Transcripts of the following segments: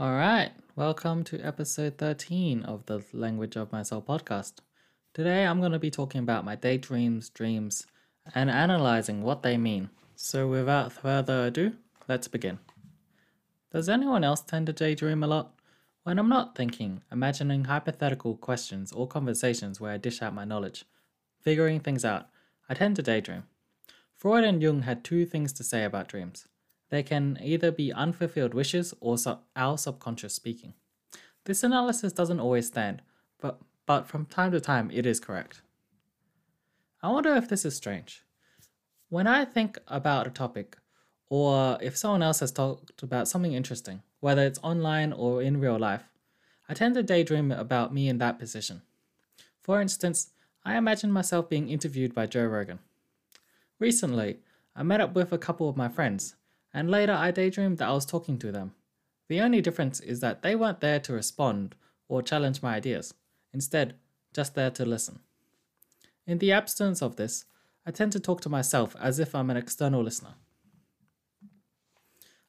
All right, welcome to episode 13 of the Language of My Soul podcast. Today I'm going to be talking about my daydreams, dreams, and analyzing what they mean. So, without further ado, let's begin. Does anyone else tend to daydream a lot? When I'm not thinking, imagining hypothetical questions or conversations where I dish out my knowledge, figuring things out, I tend to daydream. Freud and Jung had two things to say about dreams. They can either be unfulfilled wishes or sub- our subconscious speaking. This analysis doesn't always stand, but, but from time to time it is correct. I wonder if this is strange. When I think about a topic, or if someone else has talked about something interesting, whether it's online or in real life, I tend to daydream about me in that position. For instance, I imagine myself being interviewed by Joe Rogan. Recently, I met up with a couple of my friends, and later I daydreamed that I was talking to them. The only difference is that they weren't there to respond or challenge my ideas, instead, just there to listen. In the absence of this, I tend to talk to myself as if I'm an external listener.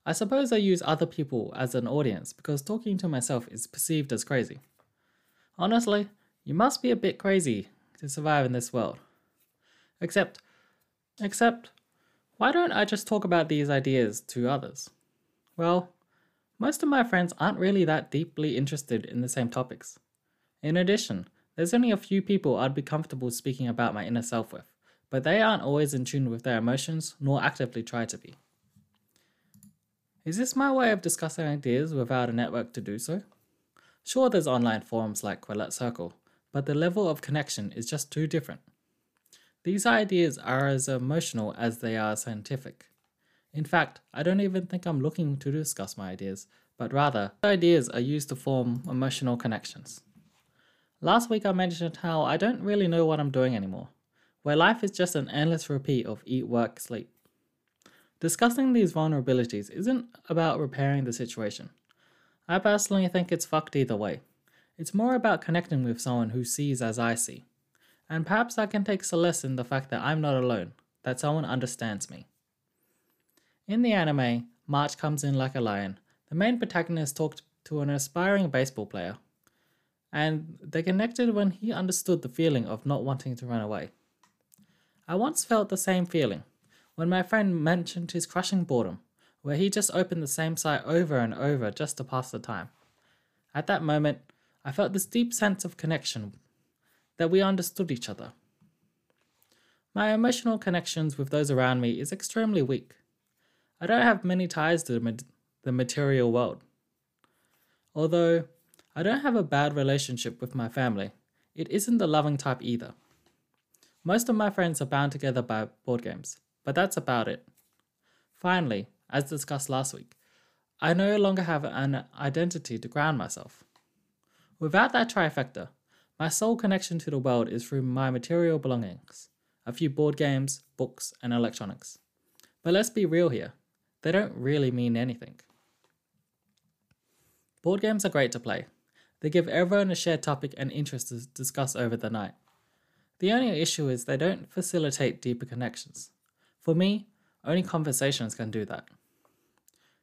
I suppose I use other people as an audience because talking to myself is perceived as crazy. Honestly, you must be a bit crazy to survive in this world. Except, except, why don't I just talk about these ideas to others? Well, most of my friends aren't really that deeply interested in the same topics. In addition, there's only a few people I'd be comfortable speaking about my inner self with, but they aren't always in tune with their emotions nor actively try to be. Is this my way of discussing ideas without a network to do so? Sure, there's online forums like Quillette Circle, but the level of connection is just too different. These ideas are as emotional as they are scientific. In fact, I don't even think I'm looking to discuss my ideas, but rather, ideas are used to form emotional connections. Last week I mentioned how I don't really know what I'm doing anymore, where life is just an endless repeat of eat, work, sleep. Discussing these vulnerabilities isn't about repairing the situation. I personally think it's fucked either way. It's more about connecting with someone who sees as I see. And perhaps I can take solace in the fact that I'm not alone, that someone understands me. In the anime, March comes in like a lion. The main protagonist talked to an aspiring baseball player, and they connected when he understood the feeling of not wanting to run away. I once felt the same feeling when my friend mentioned his crushing boredom, where he just opened the same site over and over just to pass the time. At that moment, I felt this deep sense of connection, that we understood each other. My emotional connections with those around me is extremely weak. I don't have many ties to the material world. Although I don't have a bad relationship with my family, it isn't the loving type either. Most of my friends are bound together by board games, but that's about it. Finally, as discussed last week, I no longer have an identity to ground myself. Without that trifecta, my sole connection to the world is through my material belongings a few board games, books, and electronics. But let's be real here, they don't really mean anything. Board games are great to play. They give everyone a shared topic and interest to discuss over the night. The only issue is they don't facilitate deeper connections. For me, only conversations can do that.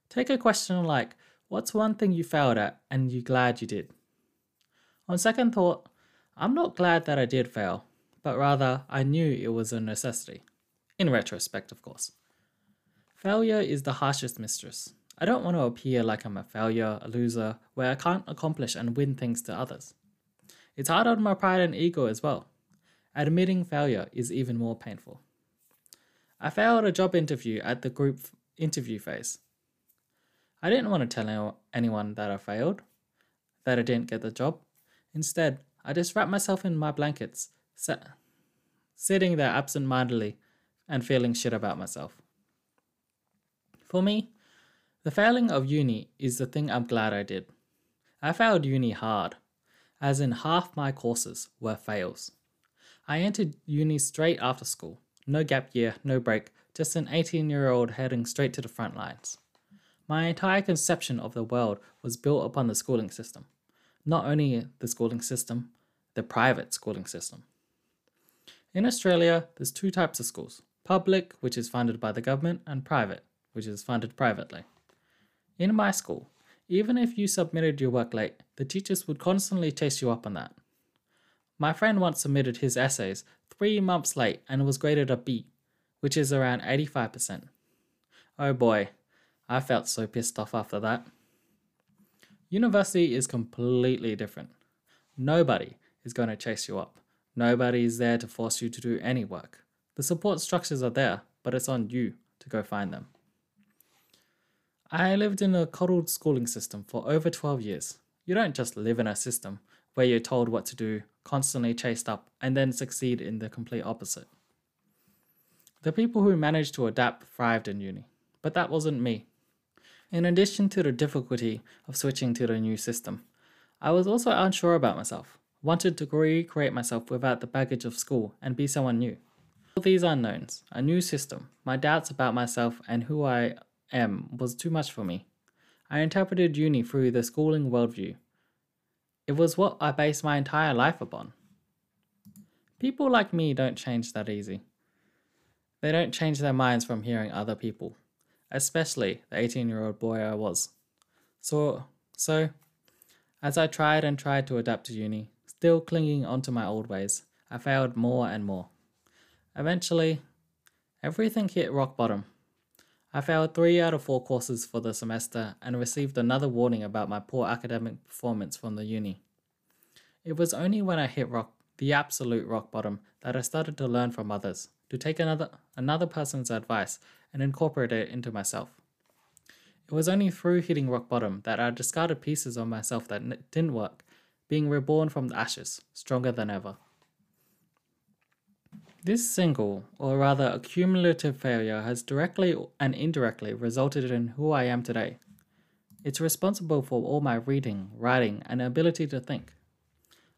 Take a question like, What's one thing you failed at and you're glad you did? On second thought, I'm not glad that I did fail, but rather I knew it was a necessity. In retrospect, of course. Failure is the harshest mistress. I don't want to appear like I'm a failure, a loser, where I can't accomplish and win things to others. It's hard on my pride and ego as well. Admitting failure is even more painful. I failed a job interview at the group interview phase. I didn't want to tell anyone that I failed, that I didn't get the job. Instead, I just wrapped myself in my blankets, sitting there absent mindedly and feeling shit about myself. For me, the failing of uni is the thing I'm glad I did. I failed uni hard, as in half my courses were fails. I entered uni straight after school no gap year, no break, just an 18 year old heading straight to the front lines. My entire conception of the world was built upon the schooling system. Not only the schooling system, the private schooling system. In Australia, there's two types of schools public, which is funded by the government, and private, which is funded privately. In my school, Even if you submitted your work late, the teachers would constantly chase you up on that. My friend once submitted his essays three months late and was graded a B, which is around 85%. Oh boy, I felt so pissed off after that. University is completely different. Nobody is going to chase you up. Nobody is there to force you to do any work. The support structures are there, but it's on you to go find them. I lived in a coddled schooling system for over 12 years. You don't just live in a system where you're told what to do, constantly chased up, and then succeed in the complete opposite. The people who managed to adapt thrived in uni, but that wasn't me. In addition to the difficulty of switching to the new system, I was also unsure about myself, wanted to recreate myself without the baggage of school and be someone new. All these unknowns, a new system, my doubts about myself and who I am was too much for me. I interpreted uni through the schooling worldview. It was what I based my entire life upon. People like me don't change that easy. They don't change their minds from hearing other people especially the 18 year old boy I was. So, so, as I tried and tried to adapt to uni, still clinging onto my old ways, I failed more and more. Eventually, everything hit rock bottom. I failed three out of four courses for the semester and received another warning about my poor academic performance from the uni. It was only when I hit rock, the absolute rock bottom, that I started to learn from others, to take another another person's advice and incorporate it into myself. It was only through hitting rock bottom that I discarded pieces of myself that didn't work, being reborn from the ashes, stronger than ever. This single, or rather accumulative failure, has directly and indirectly resulted in who I am today. It's responsible for all my reading, writing, and ability to think.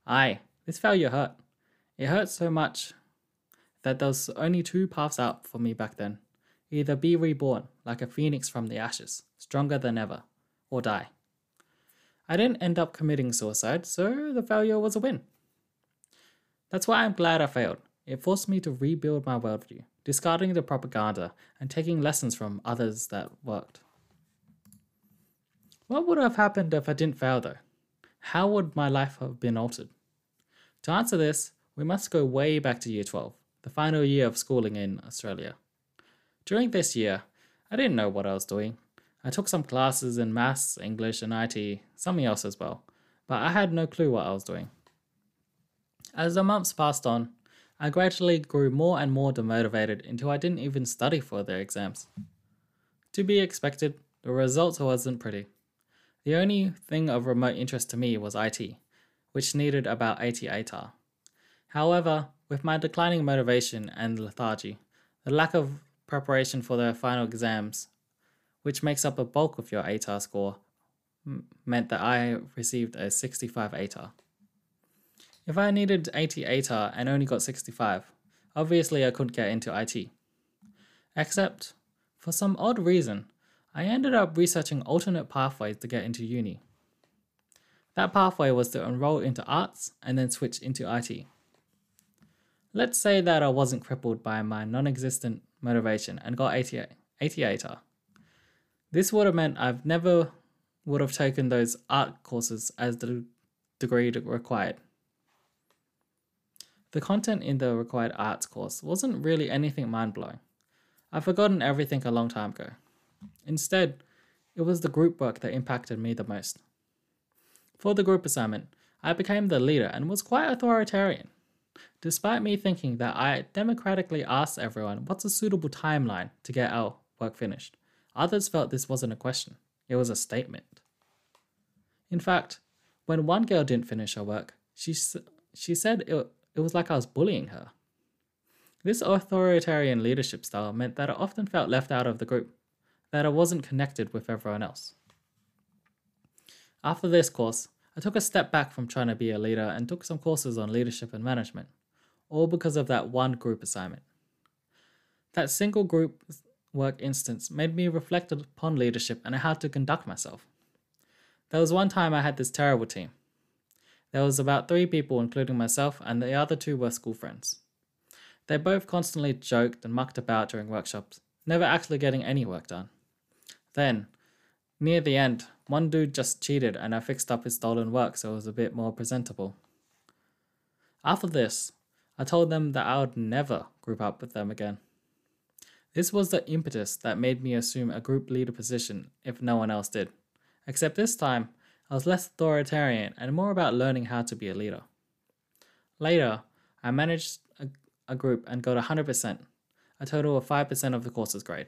Aye, this failure hurt. It hurt so much that there was only two paths out for me back then either be reborn like a phoenix from the ashes, stronger than ever, or die. I didn't end up committing suicide, so the failure was a win. That's why I'm glad I failed. It forced me to rebuild my worldview, discarding the propaganda and taking lessons from others that worked. What would have happened if I didn't fail though? How would my life have been altered? To answer this, we must go way back to year 12, the final year of schooling in Australia. During this year, I didn't know what I was doing. I took some classes in maths, English, and IT, something else as well, but I had no clue what I was doing. As the months passed on, I gradually grew more and more demotivated until I didn't even study for the exams. To be expected, the results wasn't pretty. The only thing of remote interest to me was IT, which needed about 80 ATAR. However, with my declining motivation and lethargy, the lack of preparation for the final exams, which makes up a bulk of your ATAR score, m- meant that I received a 65 ATAR. If I needed 80 ATAR and only got 65, obviously I couldn't get into IT. Except, for some odd reason, I ended up researching alternate pathways to get into uni. That pathway was to enroll into arts and then switch into IT. Let's say that I wasn't crippled by my non existent motivation and got 88, 88 This would have meant I've never would have taken those art courses as the degree required. The content in the required arts course wasn't really anything mind blowing. I've forgotten everything a long time ago. Instead, it was the group work that impacted me the most. For the group assignment, I became the leader and was quite authoritarian. Despite me thinking that I democratically asked everyone what's a suitable timeline to get our work finished, others felt this wasn't a question, it was a statement. In fact, when one girl didn't finish her work, she, she said it, it was like I was bullying her. This authoritarian leadership style meant that I often felt left out of the group, that I wasn't connected with everyone else. After this course, I took a step back from trying to be a leader and took some courses on leadership and management, all because of that one group assignment. That single group work instance made me reflect upon leadership and how to conduct myself. There was one time I had this terrible team. There was about three people, including myself, and the other two were school friends. They both constantly joked and mucked about during workshops, never actually getting any work done. Then, near the end, one dude just cheated and I fixed up his stolen work so it was a bit more presentable. After this, I told them that I would never group up with them again. This was the impetus that made me assume a group leader position if no one else did. Except this time, I was less authoritarian and more about learning how to be a leader. Later, I managed a, a group and got 100%, a total of 5% of the course's grade.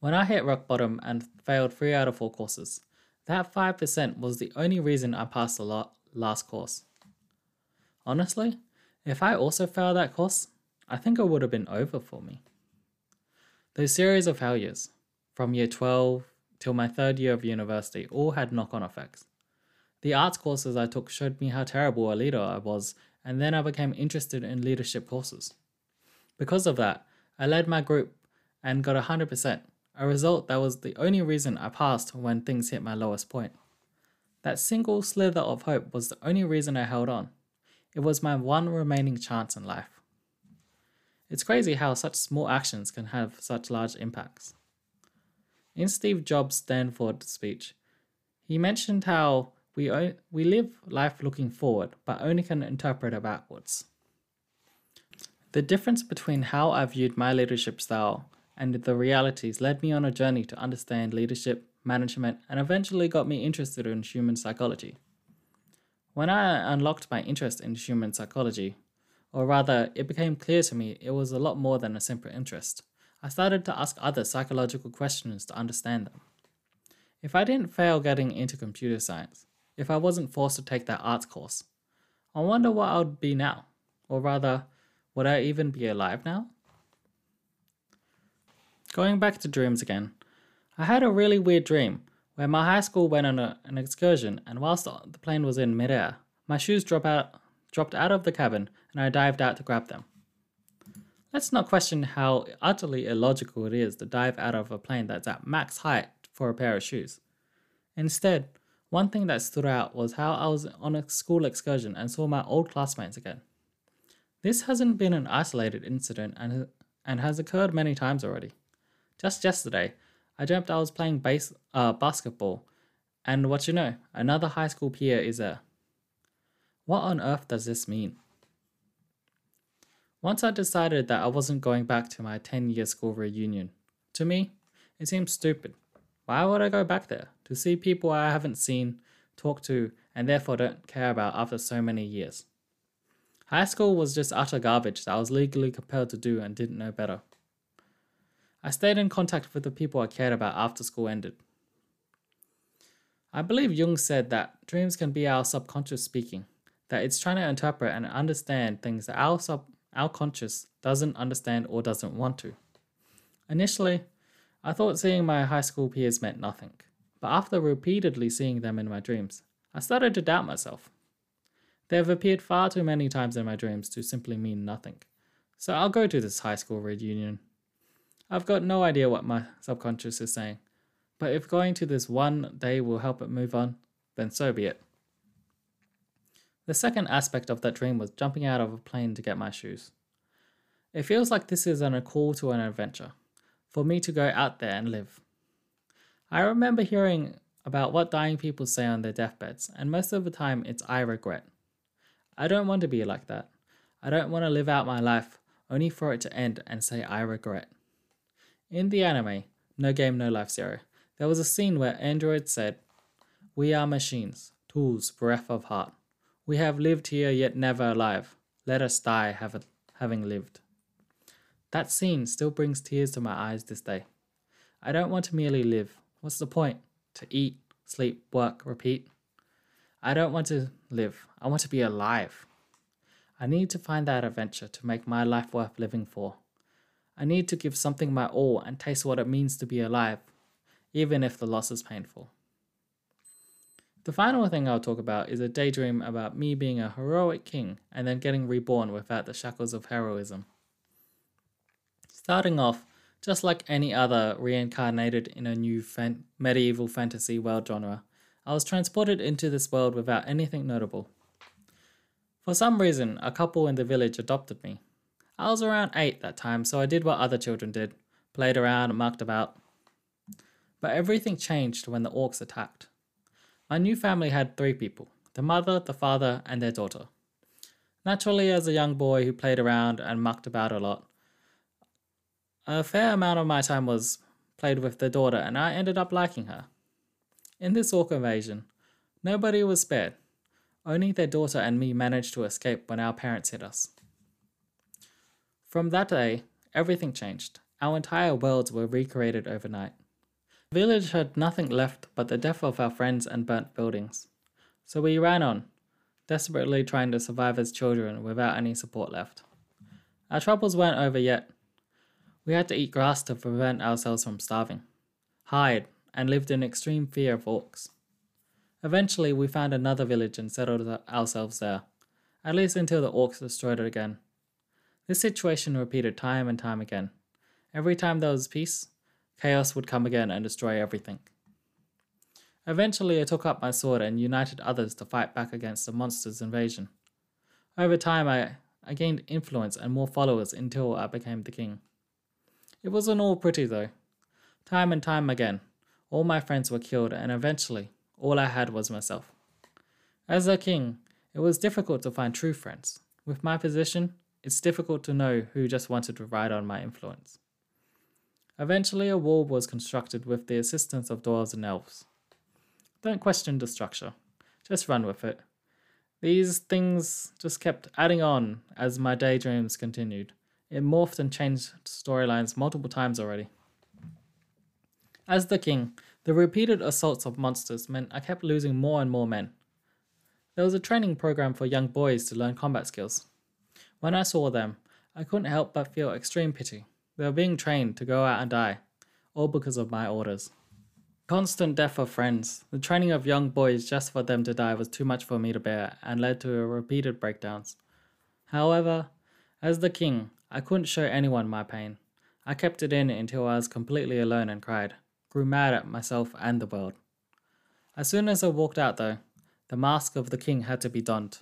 When I hit rock bottom and failed 3 out of 4 courses, that 5% was the only reason I passed the last course. Honestly, if I also failed that course, I think it would have been over for me. Those series of failures, from year 12 till my third year of university, all had knock on effects. The arts courses I took showed me how terrible a leader I was, and then I became interested in leadership courses. Because of that, I led my group and got 100%, a result that was the only reason I passed when things hit my lowest point. That single slither of hope was the only reason I held on. It was my one remaining chance in life. It's crazy how such small actions can have such large impacts. In Steve Jobs' Stanford speech, he mentioned how we, we live life looking forward, but only can interpret it backwards. The difference between how I viewed my leadership style and the realities led me on a journey to understand leadership, management, and eventually got me interested in human psychology. When I unlocked my interest in human psychology, or rather, it became clear to me it was a lot more than a simple interest, I started to ask other psychological questions to understand them. If I didn't fail getting into computer science, if I wasn't forced to take that arts course, I wonder what I would be now. Or rather, would I even be alive now? Going back to dreams again, I had a really weird dream where my high school went on a, an excursion, and whilst the plane was in midair, my shoes drop out, dropped out of the cabin, and I dived out to grab them. Let's not question how utterly illogical it is to dive out of a plane that's at max height for a pair of shoes. Instead, one thing that stood out was how I was on a school excursion and saw my old classmates again. This hasn't been an isolated incident and, and has occurred many times already. Just yesterday, I dreamt I was playing base, uh, basketball, and what you know, another high school peer is there. What on earth does this mean? Once I decided that I wasn't going back to my 10 year school reunion, to me, it seemed stupid. Why would I go back there? To see people I haven't seen, talk to, and therefore don't care about after so many years. High school was just utter garbage that I was legally compelled to do and didn't know better. I stayed in contact with the people I cared about after school ended. I believe Jung said that dreams can be our subconscious speaking, that it's trying to interpret and understand things that our sub our conscious doesn't understand or doesn't want to. Initially, I thought seeing my high school peers meant nothing, but after repeatedly seeing them in my dreams, I started to doubt myself. They have appeared far too many times in my dreams to simply mean nothing, so I'll go to this high school reunion I've got no idea what my subconscious is saying, but if going to this one day will help it move on, then so be it. The second aspect of that dream was jumping out of a plane to get my shoes. It feels like this is a call to an adventure, for me to go out there and live. I remember hearing about what dying people say on their deathbeds, and most of the time it's I regret. I don't want to be like that. I don't want to live out my life only for it to end and say I regret. In the anime, No Game No Life Zero, there was a scene where Android said, We are machines, tools, breath of heart. We have lived here yet never alive. Let us die having lived. That scene still brings tears to my eyes this day. I don't want to merely live. What's the point? To eat, sleep, work, repeat? I don't want to live. I want to be alive. I need to find that adventure to make my life worth living for. I need to give something my all and taste what it means to be alive, even if the loss is painful. The final thing I'll talk about is a daydream about me being a heroic king and then getting reborn without the shackles of heroism. Starting off, just like any other reincarnated in a new fan- medieval fantasy world genre, I was transported into this world without anything notable. For some reason, a couple in the village adopted me, I was around 8 that time, so I did what other children did played around and mucked about. But everything changed when the orcs attacked. My new family had three people the mother, the father, and their daughter. Naturally, as a young boy who played around and mucked about a lot, a fair amount of my time was played with the daughter, and I ended up liking her. In this orc invasion, nobody was spared. Only their daughter and me managed to escape when our parents hit us. From that day, everything changed. Our entire worlds were recreated overnight. The village had nothing left but the death of our friends and burnt buildings. So we ran on, desperately trying to survive as children without any support left. Our troubles weren't over yet. We had to eat grass to prevent ourselves from starving, hide, and lived in extreme fear of orcs. Eventually, we found another village and settled ourselves there, at least until the orcs destroyed it again. This situation repeated time and time again. Every time there was peace, chaos would come again and destroy everything. Eventually, I took up my sword and united others to fight back against the monster's invasion. Over time, I, I gained influence and more followers until I became the king. It wasn't all pretty though. Time and time again, all my friends were killed, and eventually, all I had was myself. As a king, it was difficult to find true friends. With my position, it's difficult to know who just wanted to ride on my influence. Eventually, a wall was constructed with the assistance of dwarves and elves. Don't question the structure, just run with it. These things just kept adding on as my daydreams continued. It morphed and changed storylines multiple times already. As the king, the repeated assaults of monsters meant I kept losing more and more men. There was a training program for young boys to learn combat skills. When I saw them, I couldn't help but feel extreme pity. They were being trained to go out and die, all because of my orders. Constant death of friends, the training of young boys just for them to die was too much for me to bear and led to repeated breakdowns. However, as the king, I couldn't show anyone my pain. I kept it in until I was completely alone and cried grew mad at myself and the world. As soon as I walked out, though, the mask of the king had to be donned,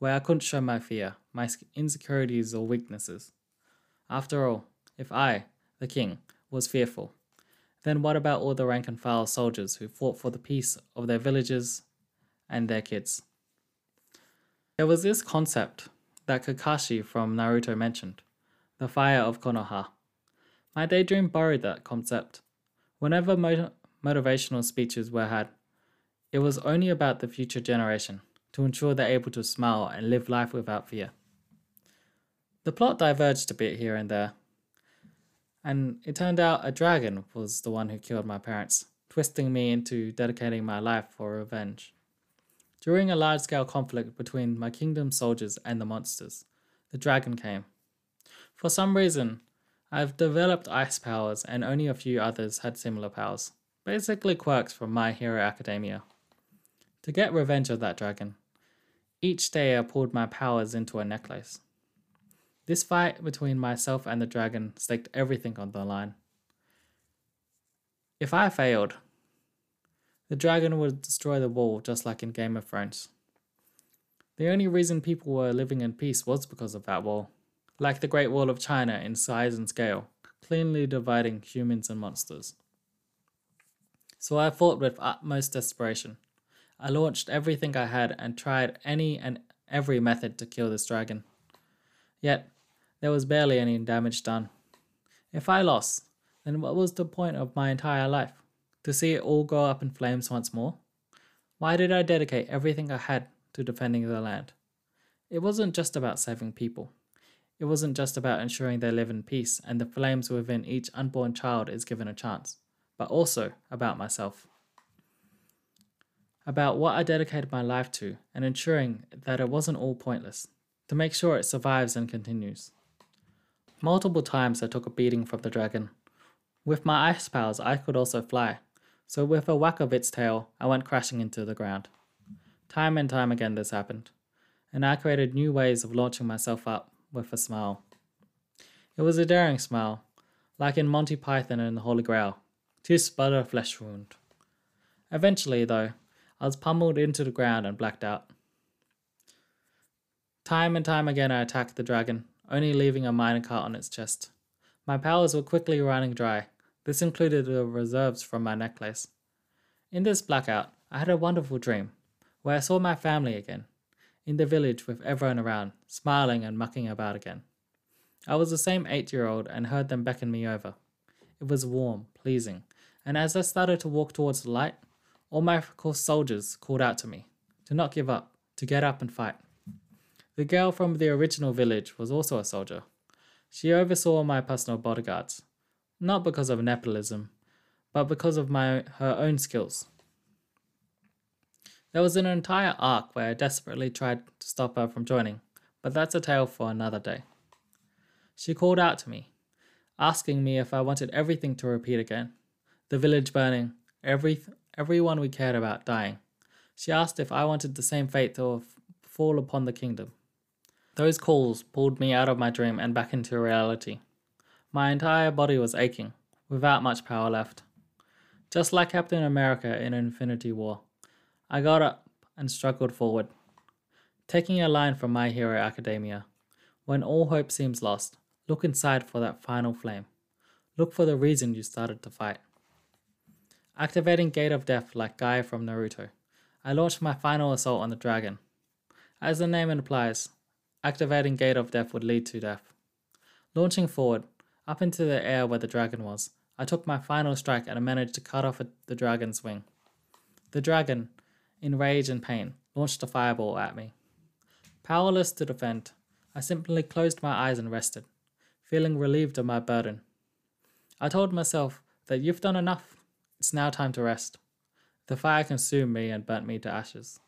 where I couldn't show my fear, my insecurities, or weaknesses. After all, if I, the king, was fearful, then what about all the rank and file soldiers who fought for the peace of their villages and their kids? There was this concept that Kakashi from Naruto mentioned the fire of Konoha. My daydream borrowed that concept Whenever motivational speeches were had, it was only about the future generation to ensure they're able to smile and live life without fear. The plot diverged a bit here and there, and it turned out a dragon was the one who killed my parents, twisting me into dedicating my life for revenge. During a large scale conflict between my kingdom's soldiers and the monsters, the dragon came. For some reason, I've developed ice powers, and only a few others had similar powers. Basically, quirks from My Hero Academia. To get revenge of that dragon, each day I pulled my powers into a necklace. This fight between myself and the dragon staked everything on the line. If I failed, the dragon would destroy the wall just like in Game of Thrones. The only reason people were living in peace was because of that wall like the Great Wall of China in size and scale, cleanly dividing humans and monsters. So I fought with utmost desperation. I launched everything I had and tried any and every method to kill this dragon. Yet, there was barely any damage done. If I lost, then what was the point of my entire life? To see it all go up in flames once more? Why did I dedicate everything I had to defending the land? It wasn't just about saving people. It wasn't just about ensuring they live in peace and the flames within each unborn child is given a chance, but also about myself. About what I dedicated my life to and ensuring that it wasn't all pointless, to make sure it survives and continues. Multiple times I took a beating from the dragon. With my ice powers, I could also fly, so with a whack of its tail, I went crashing into the ground. Time and time again, this happened, and I created new ways of launching myself up with a smile. It was a daring smile, like in Monty Python and the Holy Grail. But a flesh wound. Eventually, though, I was pummeled into the ground and blacked out. Time and time again, I attacked the dragon, only leaving a minor cut on its chest. My powers were quickly running dry. This included the reserves from my necklace. In this blackout, I had a wonderful dream where I saw my family again, in the village with everyone around, smiling and mucking about again. I was the same eight year old and heard them beckon me over. It was warm, pleasing, and as I started to walk towards the light, all my soldiers called out to me to not give up, to get up and fight. The girl from the original village was also a soldier. She oversaw my personal bodyguards, not because of nepotism, but because of my her own skills. There was an entire arc where I desperately tried to stop her from joining, but that's a tale for another day. She called out to me, asking me if I wanted everything to repeat again the village burning, every, everyone we cared about dying. She asked if I wanted the same fate to fall upon the kingdom. Those calls pulled me out of my dream and back into reality. My entire body was aching, without much power left. Just like Captain America in Infinity War, I got up and struggled forward. Taking a line from My Hero Academia When all hope seems lost, look inside for that final flame. Look for the reason you started to fight. Activating Gate of Death like Guy from Naruto, I launched my final assault on the dragon. As the name implies, activating Gate of Death would lead to death. Launching forward, up into the air where the dragon was, I took my final strike and managed to cut off the dragon's wing. The dragon, in rage and pain, launched a fireball at me. Powerless to defend, I simply closed my eyes and rested, feeling relieved of my burden. I told myself that you've done enough. It's now time to rest. The fire consumed me and burnt me to ashes.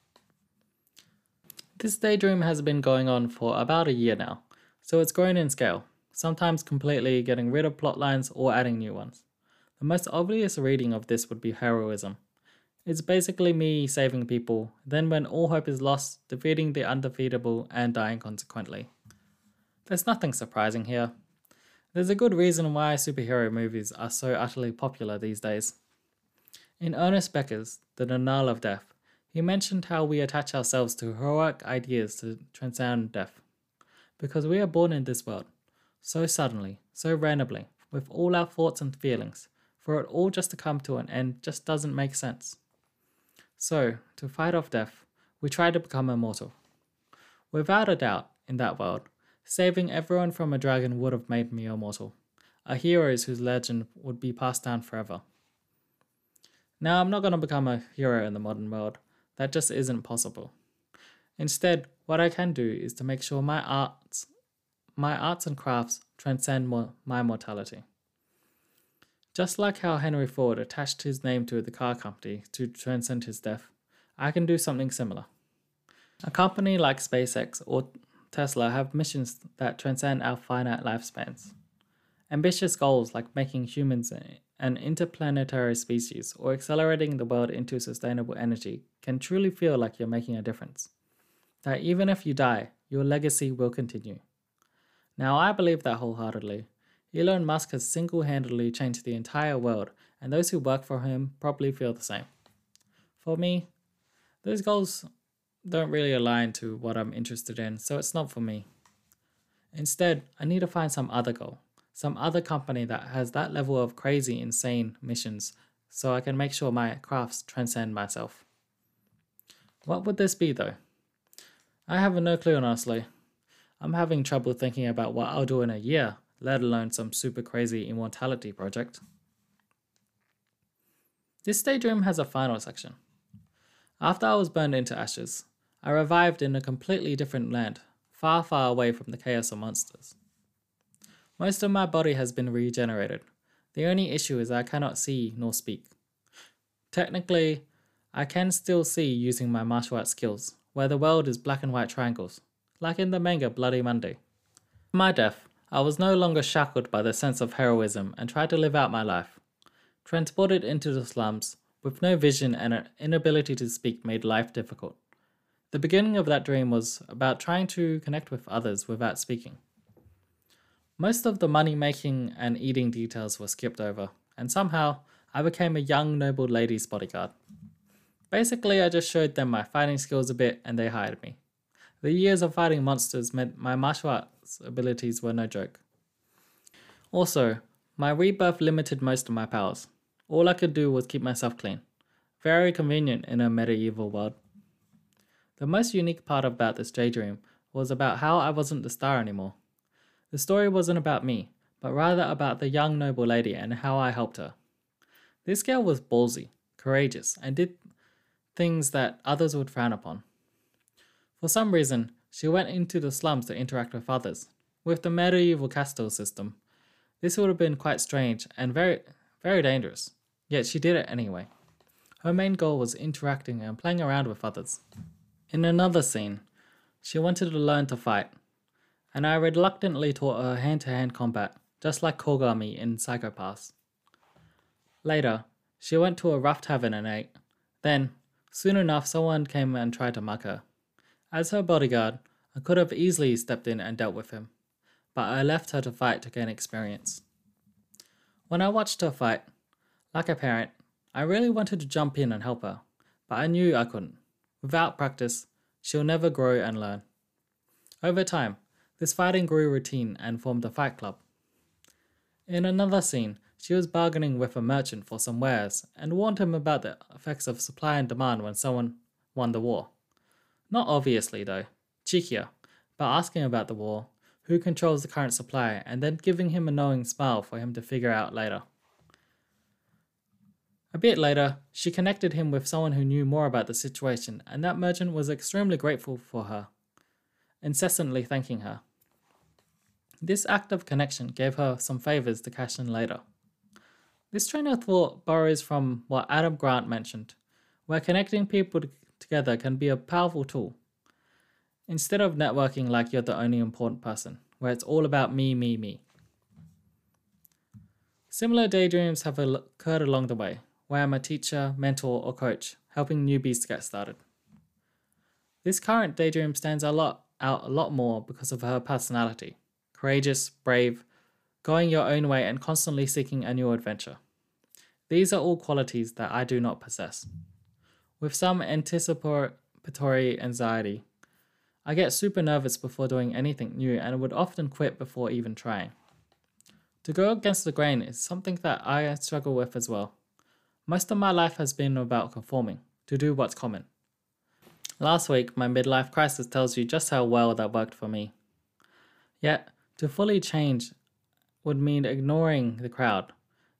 This daydream has been going on for about a year now, so it's grown in scale sometimes completely getting rid of plot lines or adding new ones. The most obvious reading of this would be heroism. It's basically me saving people, then when all hope is lost, defeating the undefeatable and dying consequently. There's nothing surprising here. There's a good reason why superhero movies are so utterly popular these days. In Ernest Becker's The Denial of Death, he mentioned how we attach ourselves to heroic ideas to transcend death. Because we are born in this world, so suddenly, so randomly, with all our thoughts and feelings, for it all just to come to an end just doesn't make sense. So, to fight off death, we try to become immortal. Without a doubt, in that world, saving everyone from a dragon would have made me immortal, a hero whose legend would be passed down forever. Now, I'm not going to become a hero in the modern world, that just isn't possible. Instead, what I can do is to make sure my arts my arts and crafts transcend my mortality. Just like how Henry Ford attached his name to the car company to transcend his death, I can do something similar. A company like SpaceX or Tesla have missions that transcend our finite lifespans. Ambitious goals like making humans an interplanetary species or accelerating the world into sustainable energy can truly feel like you're making a difference. That even if you die, your legacy will continue. Now, I believe that wholeheartedly. Elon Musk has single handedly changed the entire world, and those who work for him probably feel the same. For me, those goals don't really align to what I'm interested in, so it's not for me. Instead, I need to find some other goal, some other company that has that level of crazy, insane missions, so I can make sure my crafts transcend myself. What would this be, though? I have no clue, honestly. I'm having trouble thinking about what I'll do in a year, let alone some super crazy immortality project. This daydream has a final section. After I was burned into ashes, I revived in a completely different land, far, far away from the chaos of monsters. Most of my body has been regenerated. The only issue is I cannot see nor speak. Technically, I can still see using my martial arts skills, where the world is black and white triangles, like in the manga Bloody Monday. my death, I was no longer shackled by the sense of heroism and tried to live out my life. Transported into the slums, with no vision and an inability to speak made life difficult. The beginning of that dream was about trying to connect with others without speaking. Most of the money making and eating details were skipped over, and somehow I became a young noble lady's bodyguard. Basically, I just showed them my fighting skills a bit and they hired me. The years of fighting monsters meant my martial arts abilities were no joke. Also, My rebirth limited most of my powers. All I could do was keep myself clean. Very convenient in a medieval world. The most unique part about this daydream was about how I wasn't the star anymore. The story wasn't about me, but rather about the young noble lady and how I helped her. This girl was ballsy, courageous, and did things that others would frown upon. For some reason, she went into the slums to interact with others. With the medieval castle system, this would have been quite strange and very, very dangerous. Yet she did it anyway. Her main goal was interacting and playing around with others. In another scene, she wanted to learn to fight, and I reluctantly taught her hand to hand combat, just like Kogami in Psycho-Pass. Later, she went to a rough tavern and ate. Then, soon enough, someone came and tried to mug her. As her bodyguard, I could have easily stepped in and dealt with him, but I left her to fight to gain experience. When I watched her fight, like a parent, I really wanted to jump in and help her, but I knew I couldn't. Without practice, she'll never grow and learn. Over time, this fighting grew routine and formed a fight club. In another scene, she was bargaining with a merchant for some wares and warned him about the effects of supply and demand when someone won the war. Not obviously, though, cheekier, by asking about the war, who controls the current supply, and then giving him a knowing smile for him to figure out later. A bit later, she connected him with someone who knew more about the situation, and that merchant was extremely grateful for her, incessantly thanking her. This act of connection gave her some favors to cash in later. This train of thought borrows from what Adam Grant mentioned, where connecting people together can be a powerful tool. Instead of networking like you're the only important person, where it's all about me, me, me. Similar daydreams have occurred along the way, where I'm a teacher, mentor, or coach, helping newbies to get started. This current daydream stands a lot out a lot more because of her personality. Courageous, brave, going your own way, and constantly seeking a new adventure. These are all qualities that I do not possess. With some anticipatory anxiety, I get super nervous before doing anything new and would often quit before even trying. To go against the grain is something that I struggle with as well. Most of my life has been about conforming, to do what's common. Last week, my midlife crisis tells you just how well that worked for me. Yet, to fully change would mean ignoring the crowd.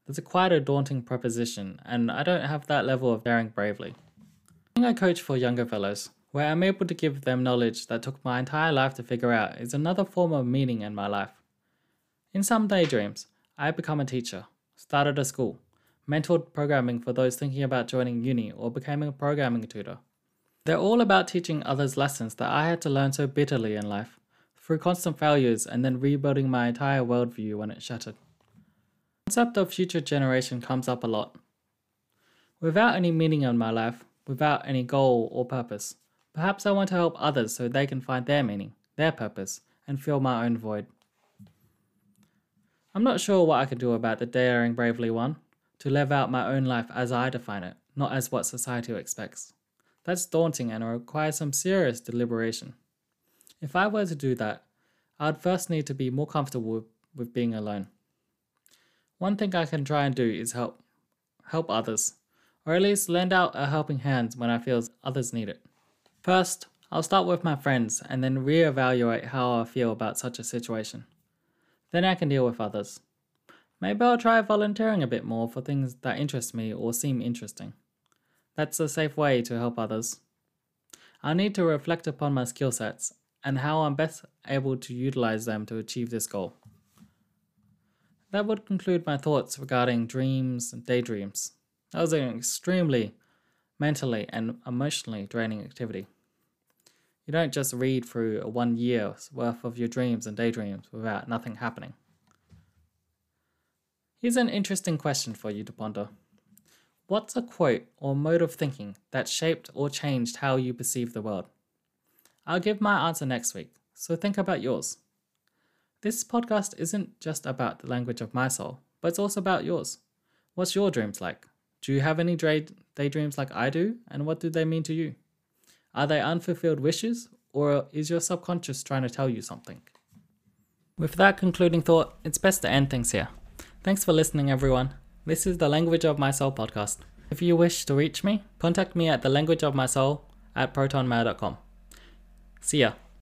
That's a quite a daunting proposition, and I don't have that level of daring bravely. A coach for younger fellows, where I'm able to give them knowledge that took my entire life to figure out, is another form of meaning in my life. In some daydreams, I become a teacher, started a school, mentored programming for those thinking about joining uni, or became a programming tutor. They're all about teaching others lessons that I had to learn so bitterly in life through constant failures and then rebuilding my entire worldview when it shattered. The concept of future generation comes up a lot. Without any meaning in my life, without any goal or purpose, perhaps I want to help others so they can find their meaning, their purpose, and fill my own void. I'm not sure what I can do about the daring bravely one, to live out my own life as I define it, not as what society expects. That's daunting and requires some serious deliberation. If I were to do that, I'd first need to be more comfortable with being alone. One thing I can try and do is help help others, or at least lend out a helping hand when I feel others need it. First, I'll start with my friends and then reevaluate how I feel about such a situation. Then I can deal with others. Maybe I'll try volunteering a bit more for things that interest me or seem interesting. That's a safe way to help others. I need to reflect upon my skill sets and how I'm best able to utilize them to achieve this goal. That would conclude my thoughts regarding dreams and daydreams. That was an extremely mentally and emotionally draining activity. You don't just read through a one year's worth of your dreams and daydreams without nothing happening. Here's an interesting question for you to ponder. What's a quote or mode of thinking that shaped or changed how you perceive the world? I'll give my answer next week, so think about yours. This podcast isn't just about the language of my soul, but it's also about yours. What's your dreams like? Do you have any daydreams like I do, and what do they mean to you? Are they unfulfilled wishes, or is your subconscious trying to tell you something? With that concluding thought, it's best to end things here. Thanks for listening, everyone. This is the Language of My Soul podcast. If you wish to reach me, contact me at the language of my soul at protonmail.com. See ya.